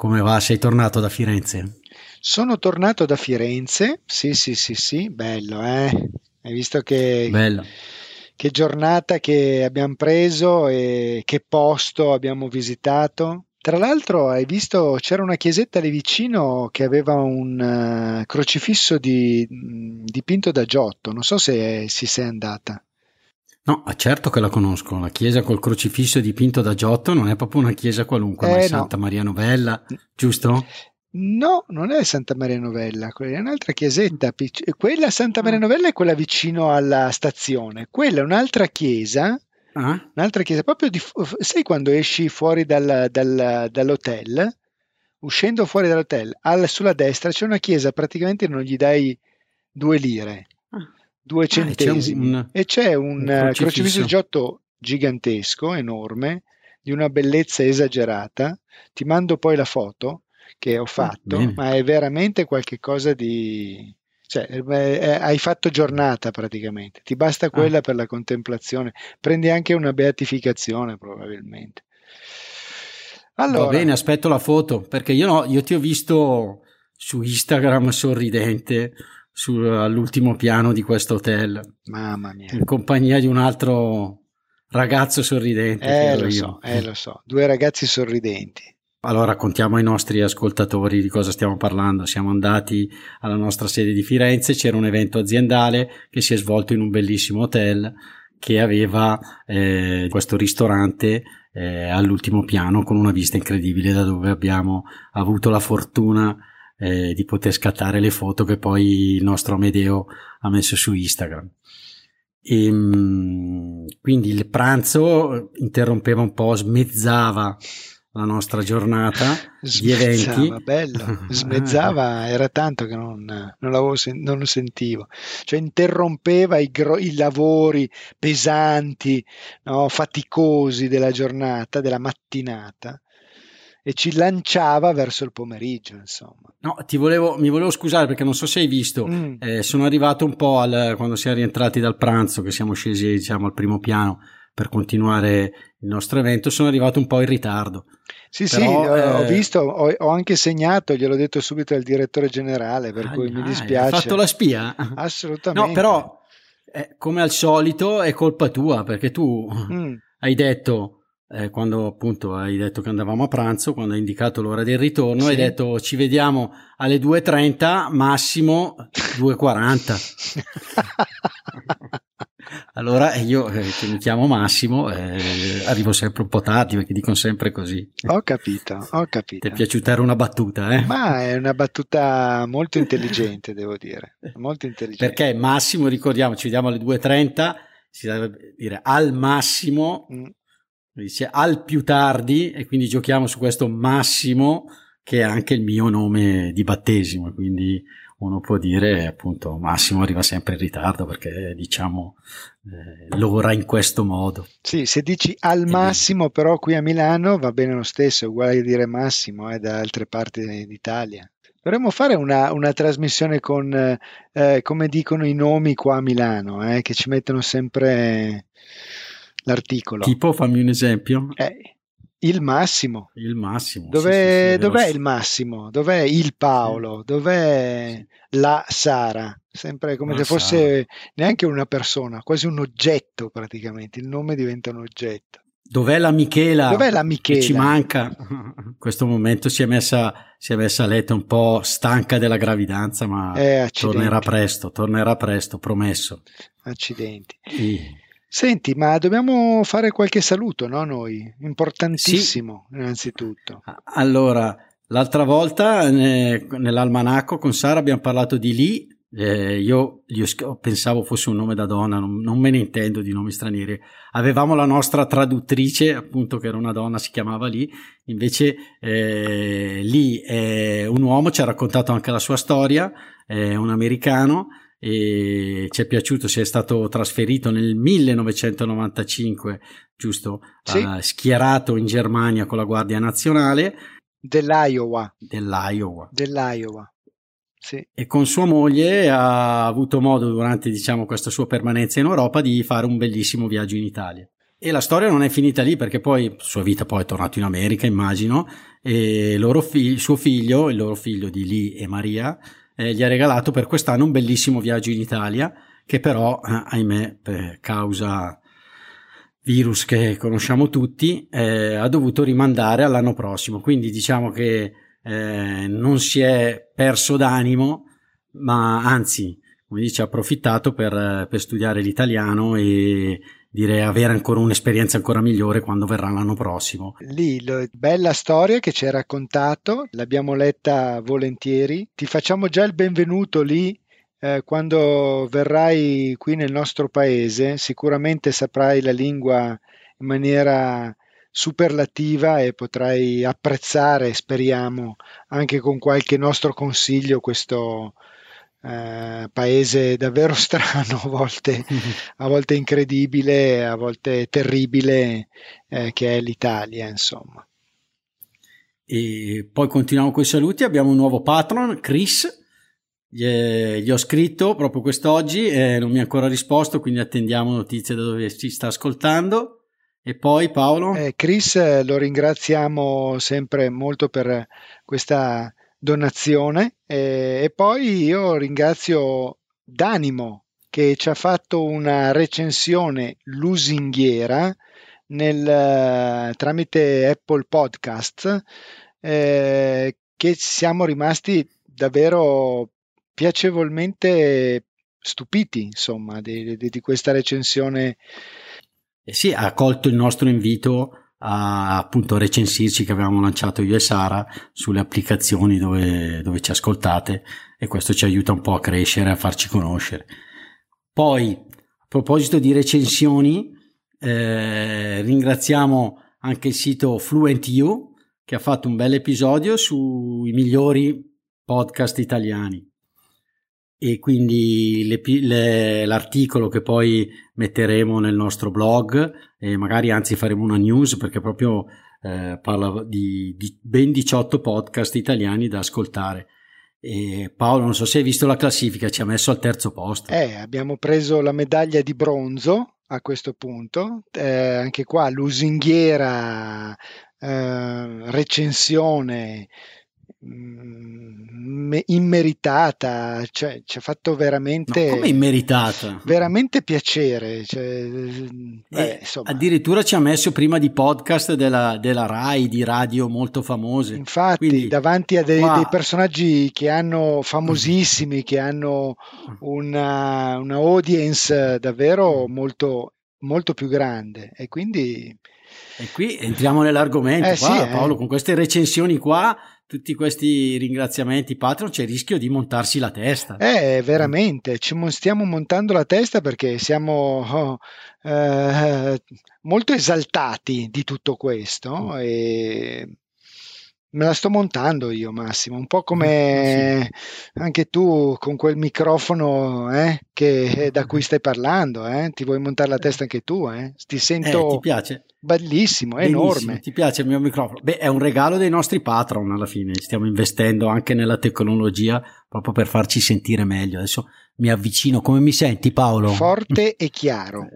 Come va? Sei tornato da Firenze? Sono tornato da Firenze, sì sì sì sì, bello eh. Hai visto che, bello. che giornata che abbiamo preso e che posto abbiamo visitato? Tra l'altro, hai visto c'era una chiesetta lì vicino che aveva un uh, crocifisso di, dipinto da Giotto. Non so se si sei andata. No, certo che la conosco. La chiesa col crocifisso dipinto da Giotto non è proprio una chiesa qualunque, eh, ma è Santa no. Maria Novella, giusto? No, non è Santa Maria Novella, è un'altra chiesetta. Quella Santa Maria Novella è quella vicino alla stazione. Quella è un'altra chiesa. Ah. Un'altra chiesa, proprio di, sai quando esci fuori dal, dal, dall'hotel, uscendo fuori dall'hotel, al, sulla destra c'è una chiesa, praticamente non gli dai due lire due centesimi ah, e c'è un, un crocifisso. crocifisso di Giotto gigantesco, enorme, di una bellezza esagerata. Ti mando poi la foto che ho ah, fatto, ah, ma è veramente qualcosa di... Cioè, è, hai fatto giornata praticamente, ti basta ah. quella ah. per la contemplazione, prendi anche una beatificazione probabilmente. Allora, Va bene, aspetto la foto, perché io, no, io ti ho visto su Instagram sorridente all'ultimo piano di questo hotel. Mamma mia. In compagnia di un altro ragazzo sorridente. Eh, lo io. so, eh, lo so. Due ragazzi sorridenti. Allora raccontiamo ai nostri ascoltatori di cosa stiamo parlando. Siamo andati alla nostra sede di Firenze, c'era un evento aziendale che si è svolto in un bellissimo hotel che aveva eh, questo ristorante eh, all'ultimo piano con una vista incredibile da dove abbiamo avuto la fortuna eh, di poter scattare le foto che poi il nostro Amedeo ha messo su Instagram. E, ehm, quindi il pranzo interrompeva un po', smezzava la nostra giornata di eventi. bello, smezzava, era tanto che non, non, sen- non lo sentivo, cioè interrompeva i, gro- i lavori pesanti, no, faticosi della giornata, della mattinata e ci lanciava verso il pomeriggio, insomma. No, ti volevo, mi volevo scusare perché non so se hai visto, mm. eh, sono arrivato un po' al, quando siamo rientrati dal pranzo, che siamo scesi diciamo al primo piano per continuare il nostro evento, sono arrivato un po' in ritardo. Sì, Però, sì, eh... ho visto, ho, ho, anche segnato, gliel'ho detto subito al direttore generale, per ah, cui mi dispiace. Hai fatto la spia? Assolutamente. No, però, eh, come al solito, è colpa tua, perché tu mm. hai detto eh, quando appunto hai detto che andavamo a pranzo, quando hai indicato l'ora del ritorno, sì. hai detto ci vediamo alle 2.30, massimo 2.40. allora io eh, che mi chiamo Massimo eh, arrivo sempre un po' tardi perché dicono sempre così. Ho capito, ho capito. Ti è piaciuta era una battuta, eh? Ma è una battuta molto intelligente, devo dire. Molto intelligente. Perché Massimo, ricordiamo, ci vediamo alle 2.30, si deve dire al massimo mm dice al più tardi e quindi giochiamo su questo massimo che è anche il mio nome di battesimo quindi uno può dire appunto Massimo arriva sempre in ritardo perché diciamo eh, l'ora in questo modo. Sì se dici al massimo però qui a Milano va bene lo stesso uguale a dire Massimo eh, da altre parti d'Italia. Dovremmo fare una, una trasmissione con, eh, come dicono i nomi qua a Milano, eh, che ci mettono sempre l'articolo. Tipo, fammi un esempio. Eh, il massimo. Il massimo. Dov'è, sì, sì, dov'è il massimo? Dov'è il Paolo? Dov'è la Sara? Sempre come la se fosse Sara. neanche una persona, quasi un oggetto praticamente. Il nome diventa un oggetto. Dov'è la Michela? Dov'è la Michela? ci manca. In questo momento si è, messa, si è messa a letto un po' stanca della gravidanza, ma eh, tornerà presto, tornerà presto, promesso. Accidenti. E... Senti, ma dobbiamo fare qualche saluto, no? Noi, importantissimo, sì. innanzitutto. Allora, l'altra volta nell'almanacco con Sara abbiamo parlato di lì eh, io, io, pensavo fosse un nome da donna, non, non, me ne intendo di nomi stranieri. Avevamo la nostra traduttrice, appunto, che era una donna, si chiamava lì, invece eh, lì è un uomo, ci ha raccontato anche la sua storia, è un americano e ci è piaciuto, si è stato trasferito nel 1995, giusto? Sì. Uh, schierato in Germania con la Guardia Nazionale. Dell'Iowa. Dell'Iowa. Dell'Iowa. Sì. E con sua moglie ha avuto modo durante diciamo, questa sua permanenza in Europa di fare un bellissimo viaggio in Italia. E la storia non è finita lì perché poi sua vita poi è tornato in America, immagino, e fi- suo figlio, il loro figlio di Lee e Maria, eh, gli ha regalato per quest'anno un bellissimo viaggio in Italia che però, eh, ahimè, per causa virus che conosciamo tutti, eh, ha dovuto rimandare all'anno prossimo. Quindi diciamo che eh, non si è perso d'animo, ma anzi, come dice, ha approfittato per, per studiare l'italiano e direi avere ancora un'esperienza ancora migliore quando verrà l'anno prossimo. Lì, lo, bella storia che ci hai raccontato, l'abbiamo letta volentieri. Ti facciamo già il benvenuto lì eh, quando verrai qui nel nostro paese. Sicuramente saprai la lingua in maniera superlativa e potrai apprezzare, speriamo, anche con qualche nostro consiglio questo eh, paese davvero strano, a volte, a volte, incredibile, a volte terribile, eh, che è l'Italia, insomma. E poi continuiamo con i saluti, abbiamo un nuovo patron, Chris, gli, ho scritto proprio quest'oggi e non mi ha ancora risposto, quindi attendiamo notizie da dove ci sta ascoltando. E poi Paolo? Eh, Chris eh, lo ringraziamo sempre molto per questa donazione eh, e poi io ringrazio Danimo che ci ha fatto una recensione lusinghiera nel, tramite Apple Podcast eh, che siamo rimasti davvero piacevolmente stupiti insomma di, di, di questa recensione. Eh sì, ha accolto il nostro invito a appunto recensirci che avevamo lanciato io e Sara sulle applicazioni dove, dove ci ascoltate e questo ci aiuta un po' a crescere, a farci conoscere. Poi, a proposito di recensioni, eh, ringraziamo anche il sito FluentU che ha fatto un bel episodio sui migliori podcast italiani e quindi le, le, l'articolo che poi metteremo nel nostro blog e magari anzi faremo una news perché proprio eh, parla di, di, ben 18 podcast italiani da ascoltare. E Paolo, non so se hai visto la classifica, ci ha messo al terzo posto. Eh, abbiamo preso la medaglia di bronzo a questo punto, eh, anche qua lusinghiera, eh, recensione immeritata, cioè ci ha fatto veramente, no, come immeritata? veramente piacere. Cioè, beh, addirittura ci ha messo prima di podcast della, della Rai, di radio molto famose. Infatti, Quindi, davanti a dei, dei, personaggi che hanno famosissimi, che hanno una, una audience davvero molto, molto più grande. E quindi. E qui entriamo nell'argomento, eh, qua, sì, eh. Paolo, eh. con queste recensioni qua tutti questi ringraziamenti Patreon c'è il rischio di montarsi la testa. Eh, veramente, ci stiamo montando la testa perché siamo oh, eh, molto esaltati di tutto questo mm. e Me la sto montando io, Massimo, un po' come sì. anche tu con quel microfono eh, che, da cui stai parlando. Eh? Ti vuoi montare la testa anche tu? Eh? Ti sento eh, ti piace? bellissimo, è Benissimo, enorme. Ti piace il mio microfono? Beh, è un regalo dei nostri patron alla fine. Stiamo investendo anche nella tecnologia proprio per farci sentire meglio. Adesso mi avvicino. Come mi senti, Paolo? Forte e chiaro.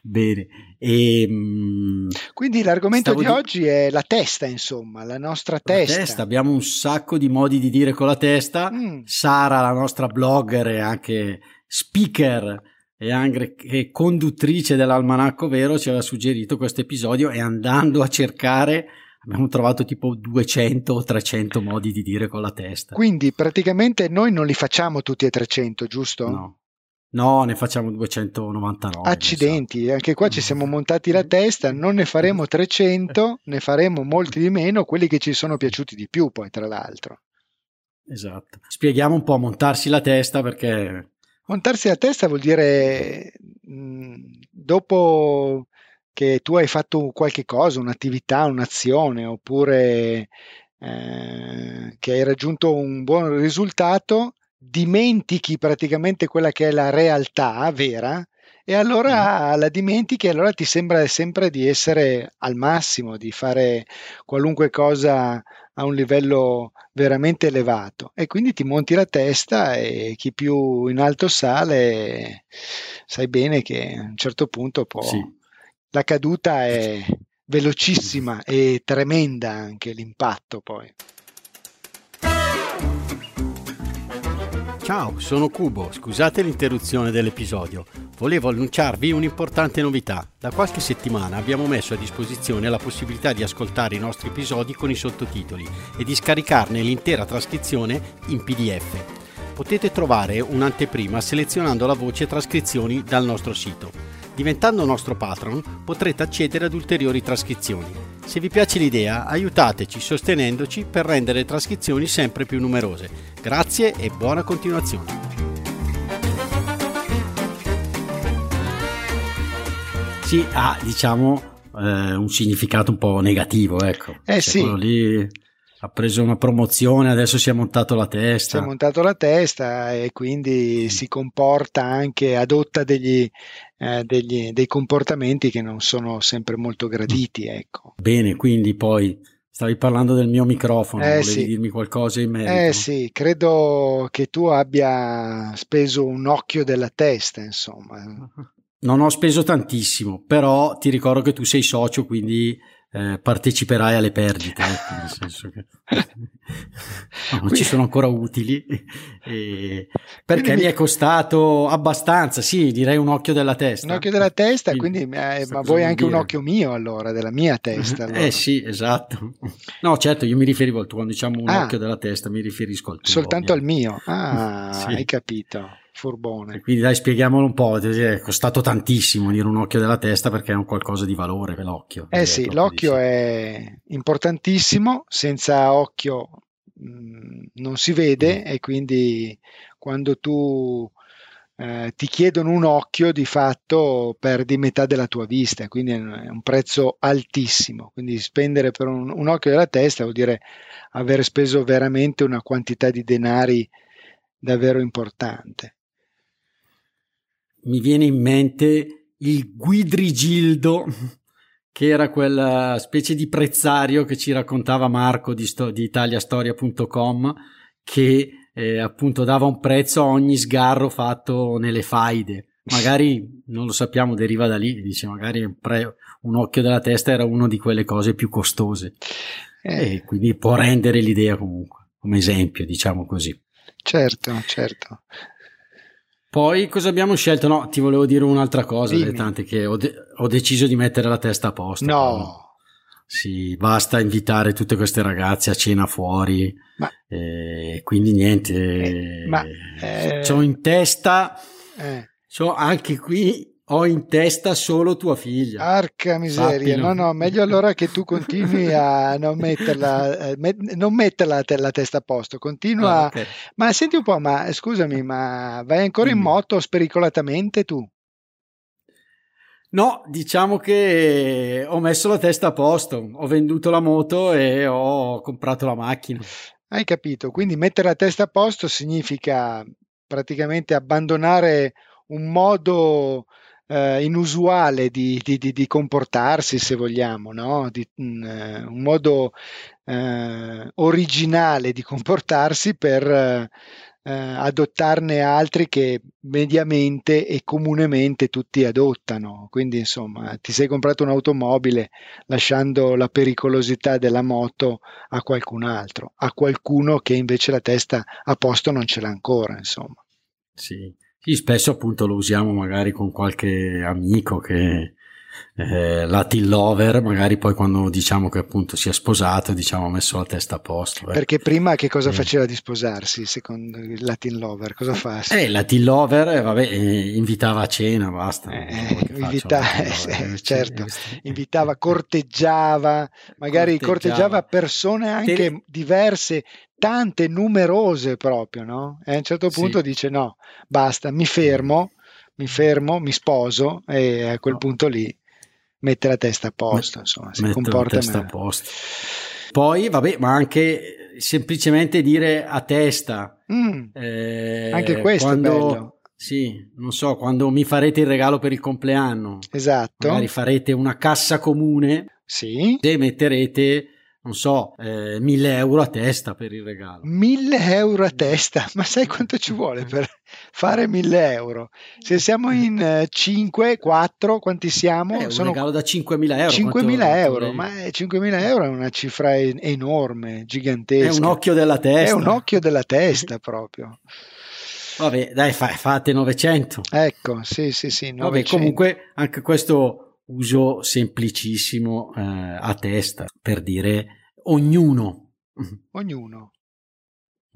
Bene. E, ehm, Quindi l'argomento di, di oggi è la testa, insomma, la nostra testa. testa. Abbiamo un sacco di modi di dire con la testa. Mm. Sara, la nostra blogger e anche speaker e anche conduttrice dell'Almanacco Vero, ci aveva suggerito questo episodio e andando a cercare abbiamo trovato tipo 200 o 300 modi di dire con la testa. Quindi praticamente noi non li facciamo tutti e 300, giusto? No. No, ne facciamo 299. Accidenti, anche qua ci siamo montati la testa, non ne faremo 300, ne faremo molti di meno, quelli che ci sono piaciuti di più poi tra l'altro. Esatto. Spieghiamo un po' montarsi la testa perché... Montarsi la testa vuol dire mh, dopo che tu hai fatto qualche cosa, un'attività, un'azione, oppure eh, che hai raggiunto un buon risultato, dimentichi praticamente quella che è la realtà vera e allora mm. la dimentichi e allora ti sembra sempre di essere al massimo, di fare qualunque cosa a un livello veramente elevato e quindi ti monti la testa e chi più in alto sale sai bene che a un certo punto può... Sì. la caduta è velocissima e tremenda anche l'impatto poi. Ciao, sono Cubo, scusate l'interruzione dell'episodio. Volevo annunciarvi un'importante novità. Da qualche settimana abbiamo messo a disposizione la possibilità di ascoltare i nostri episodi con i sottotitoli e di scaricarne l'intera trascrizione in PDF. Potete trovare un'anteprima selezionando la voce trascrizioni dal nostro sito. Diventando nostro patron potrete accedere ad ulteriori trascrizioni. Se vi piace l'idea, aiutateci sostenendoci per rendere le trascrizioni sempre più numerose. Grazie e buona continuazione. Sì, ha diciamo eh, un significato un po' negativo, ecco. Eh cioè, sì. Lì ha preso una promozione, adesso si è montato la testa. Si è montato la testa e quindi si comporta anche, adotta degli, eh, degli, dei comportamenti che non sono sempre molto graditi. Ecco. Bene, quindi poi stavi parlando del mio microfono, eh, volevi sì. dirmi qualcosa in merito? Eh sì, credo che tu abbia speso un occhio della testa, insomma. Non ho speso tantissimo, però ti ricordo che tu sei socio, quindi eh, parteciperai alle perdite, ecco, nel senso che no, non ci sono ancora utili, e, perché quindi mi è costato abbastanza, sì, direi un occhio della testa. Un occhio della testa, quindi, quindi eh, ma vuoi anche dire? un occhio mio allora, della mia testa? Eh, allora. Eh sì, esatto. No, certo, io mi riferivo al tuo, quando diciamo un ah, occhio della testa, mi riferisco al tuo. Soltanto ovviamente. al mio, ah, sì. hai capito furbone. Quindi dai, spieghiamolo un po', è costato tantissimo dire un occhio della testa perché è un qualcosa di valore l'occhio. Eh sì, l'occhio è importantissimo, senza occhio mh, mm, non si vede mm. e quindi quando tu eh, ti chiedono un occhio di fatto perdi metà della tua vista, quindi è un prezzo altissimo, quindi spendere per un, un occhio della testa vuol dire aver speso veramente una quantità di denari davvero importante mi viene in mente il Guidrigildo, che era quella specie di prezzario che ci raccontava Marco di, sto- di italiastoria.com, che eh, appunto dava un prezzo a ogni sgarro fatto nelle faide. Magari non lo sappiamo, deriva da lì, dice magari un, pre- un occhio della testa era una di quelle cose più costose. Eh. E quindi può rendere l'idea comunque, come esempio, diciamo così. Certo, certo. Poi cosa abbiamo scelto? No, ti volevo dire un'altra cosa, Dimmi. tante che ho, de- ho, deciso di mettere la testa a posto. No. Sì, basta invitare tutte queste ragazze a cena fuori. Ma, eh, quindi niente. Eh, ma, eh, c'ho in testa, eh. c'ho anche qui ho in testa solo tua figlia. Arca miseria, Sappilo. no, no, meglio allora che tu continui a non metterla, eh, met- non metterla te- la testa a posto, continua. Ah, okay. Ma senti un po', ma scusami, ma vai ancora in moto spericolatamente tu? No, diciamo che ho messo la testa a posto, ho venduto la moto e ho comprato la macchina. Hai capito? Quindi mettere la testa a posto significa praticamente abbandonare un modo eh, inusuale di, di, di, di, comportarsi, se vogliamo, no? mh, mm, eh, un modo eh, originale di comportarsi per eh, adottarne altri che mediamente e comunemente tutti adottano. Quindi, insomma, ti sei comprato un'automobile lasciando la pericolosità della moto a qualcun altro, a qualcuno che invece la testa a posto non ce l'ha ancora, insomma. Sì. Sì, spesso appunto lo usiamo magari con qualche amico che eh, Latin lover, magari poi quando diciamo che appunto si è sposato, diciamo ha messo la testa a posto. Eh. Perché prima che cosa eh. faceva di sposarsi, secondo il Latin lover? Cosa fa? Eh, Latin lover, eh, vabbè, eh, invitava a cena, basta. Invita- certo, invitava, corteggiava, magari corteggiava, corteggiava persone anche Te... diverse tante, numerose proprio, no? E a un certo punto sì. dice no, basta, mi fermo, mi fermo, mi sposo e a quel no. punto lì mette la testa a posto, insomma, si comporta la testa male. a posto. Poi, vabbè, ma anche semplicemente dire a testa. Mm, eh, anche questo quando. Sì, non so, quando mi farete il regalo per il compleanno. Esatto. Magari farete una cassa comune. Sì. E metterete non so, eh, 1000 euro a testa per il regalo. 1000 euro a testa, ma sai quanto ci vuole per fare 1000 euro? Se siamo in eh, 5, 4, quanti siamo? Eh, Sono un regalo da 5000 euro. 5000 euro, ma 5000 euro è una cifra enorme, gigantesca. È un occhio della testa. È un occhio della testa proprio. Vabbè, dai, fa, fate 900. Ecco, sì, sì, sì. 900. Vabbè, comunque anche questo uso semplicissimo eh, a testa per dire ognuno. Ognuno.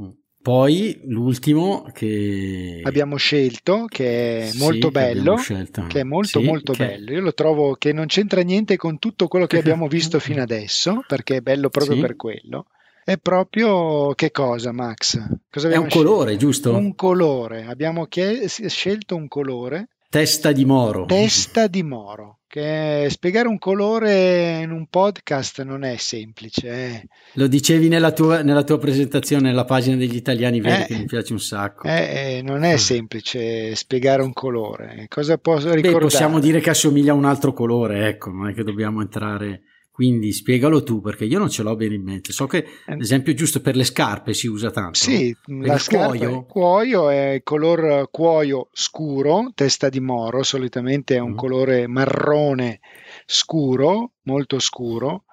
Mm. Poi l'ultimo che abbiamo scelto, che è molto sì, bello, che, che, è molto sì, molto che... bello. Io lo trovo che non c'entra niente con tutto quello che abbiamo visto fino adesso, perché è bello proprio sì. per quello. È proprio che cosa, Max? Cosa è un colore, scelto? giusto? Un colore. Abbiamo scelto un colore. Testa di moro. Testa di moro che spiegare un colore in un podcast non è semplice. Eh. Lo dicevi nella tua, nella tua, presentazione, nella pagina degli italiani veri, eh, che mi piace un sacco. Eh, eh non è ah. semplice spiegare un colore. Cosa posso ricordare? Beh, possiamo dire che assomiglia a un altro colore, ecco, non è che dobbiamo entrare quindi spiegalo tu perché io non ce l'ho bene in mente. So che ad eh. esempio giusto per le scarpe si usa tanto. Sì, no? la scarpa, cuoio. cuoio è color cuoio scuro, testa di moro, solitamente è un mm. colore marrone scuro, molto scuro,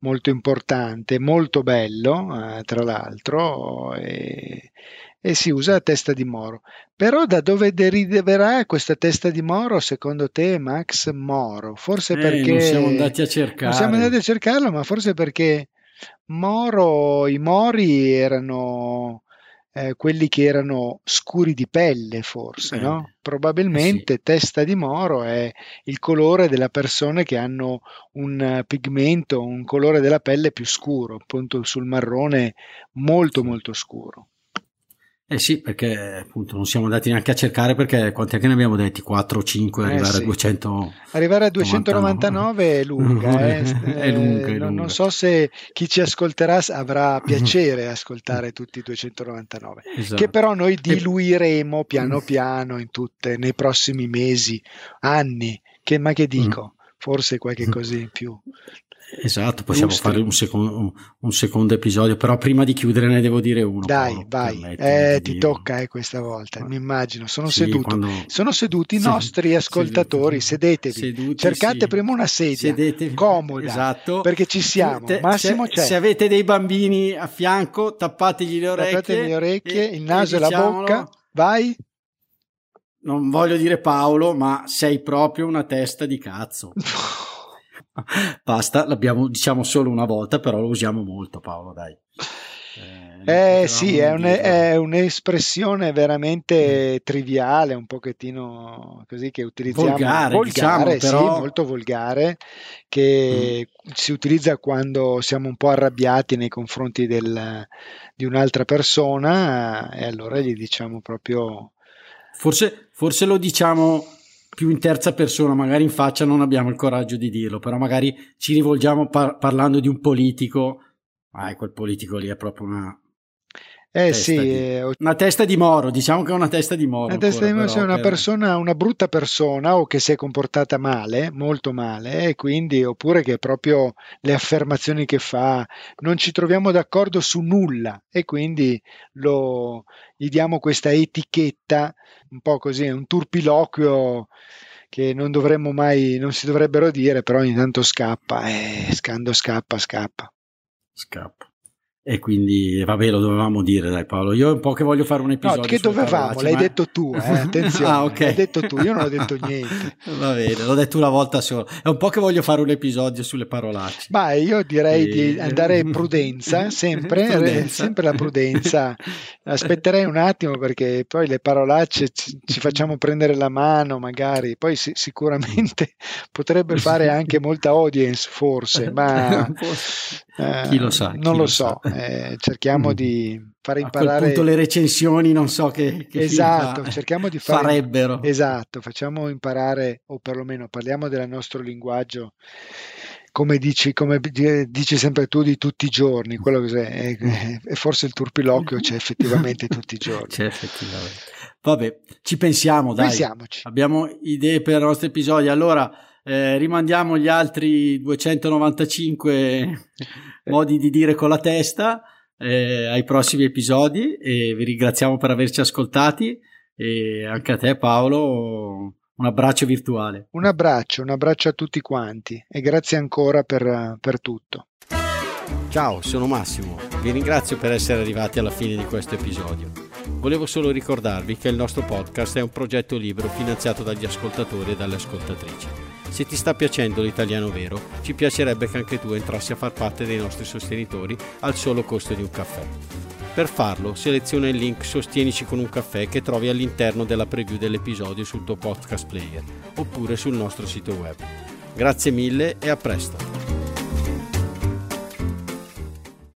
molto importante, molto bello, eh, tra l'altro. E, e si usa la testa di Moro. Però da dove deriverà questa testa di Moro, secondo te, Max Moro? Forse eh, perché... Non siamo andati a cercare. Non siamo andati a cercarlo, ma forse perché Moro, i Mori erano eh, quelli che erano scuri di pelle, forse, eh, no? Probabilmente sì. testa di Moro è il colore delle persone che hanno un pigmento, un colore della pelle più scuro, appunto sul marrone molto molto scuro. Eh sì, perché appunto non siamo andati neanche a cercare perché quanti anche ne abbiamo detti? 4 o 5 arrivare eh sì. a 200. Arrivare a 299 è lunga, eh. è lunga, è lunga. Non so se chi ci ascolterà avrà piacere ascoltare tutti i 299, esatto. che però noi diluiremo piano piano in tutte, nei prossimi mesi, anni, che, ma che dico? Mm. Forse qualche cosa in più. Esatto, possiamo Giusto. fare un secondo, un secondo, episodio, però prima di chiudere ne devo dire uno. Dai, Paolo, vai, eh, ti tocca eh, questa volta, mi immagino. Sono, sì, seduto. Quando... Sono seduti i nostri ascoltatori, seduti, sedetevi, seduti, cercate sì. prima una sedia Sedetevi. comoda, esatto. perché ci siamo. Te, Massimo se, c'è. Se avete dei bambini a fianco, tappategli le orecchie. Tappategli le orecchie, e, il naso e, e la bocca, vai. Non voglio dire Paolo, ma sei proprio una testa di cazzo. Basta, l'abbiamo diciamo solo una volta, però lo usiamo molto Paolo, dai. Eh, eh sì, è, un, è, un'espressione veramente mm. triviale, un pochettino così che utilizziamo. Volgare, volgare diciamo, però... sì, molto volgare, che mm. si utilizza quando siamo un po' arrabbiati nei confronti del, di un'altra persona e allora gli diciamo proprio... Forse, forse lo diciamo più in terza persona, magari in faccia non abbiamo il coraggio di dirlo, però magari ci rivolgiamo par- parlando di un politico. Ah, quel politico lì è proprio una. Eh sì, di, eh, una testa di moro, diciamo che è una testa di moro. Una testa di moro, però, una persona, una brutta persona o che si è comportata male, molto male, e quindi oppure che proprio le affermazioni che fa non ci troviamo d'accordo su nulla e quindi lo, gli diamo questa etichetta un po' così, un turpiloquio che non dovremmo mai, non si dovrebbero dire, però ogni tanto scappa, eh, scando scappa, scappa. Scappa. E quindi vabbè lo dovevamo dire dai Paolo io un po' che voglio fare un episodio no che dovevamo l'hai ma... detto tu eh? attenzione ah, okay. l'hai detto tu io non ho detto niente va bene l'ho detto una volta sola è un po' che voglio fare un episodio sulle parolacce ma io direi e... di andare in prudenza sempre prudenza. sempre la prudenza aspetterei un attimo perché poi le parolacce ci, ci facciamo prendere la mano magari poi si, sicuramente potrebbe fare anche molta audience forse ma eh, chi lo sa non lo, lo so eh, cerchiamo mm. di fare imparare. A quel punto le recensioni non so che, che esatto, cerchiamo di fare... farebbero. Esatto, facciamo imparare, o perlomeno parliamo del nostro linguaggio come dici, come dici sempre tu di tutti i giorni, quello che è, è forse il turpiloquio c'è effettivamente tutti i giorni. C'è effettivamente. Vabbè, ci pensiamo, dai. Pensiamoci. Abbiamo idee per i nostri episodi. Allora, eh, rimandiamo gli altri 295 modi di dire con la testa eh, ai prossimi episodi e vi ringraziamo per averci ascoltati e anche a te Paolo un abbraccio virtuale. Un abbraccio, un abbraccio a tutti quanti e grazie ancora per, per tutto. Ciao, sono Massimo. Vi ringrazio per essere arrivati alla fine di questo episodio. Volevo solo ricordarvi che il nostro podcast è un progetto libero finanziato dagli ascoltatori e dalle ascoltatrici. Se ti sta piacendo l'italiano vero, ci piacerebbe che anche tu entrassi a far parte dei nostri sostenitori al solo costo di un caffè. Per farlo, seleziona il link Sostienici con un caffè che trovi all'interno della preview dell'episodio sul tuo podcast player oppure sul nostro sito web. Grazie mille e a presto!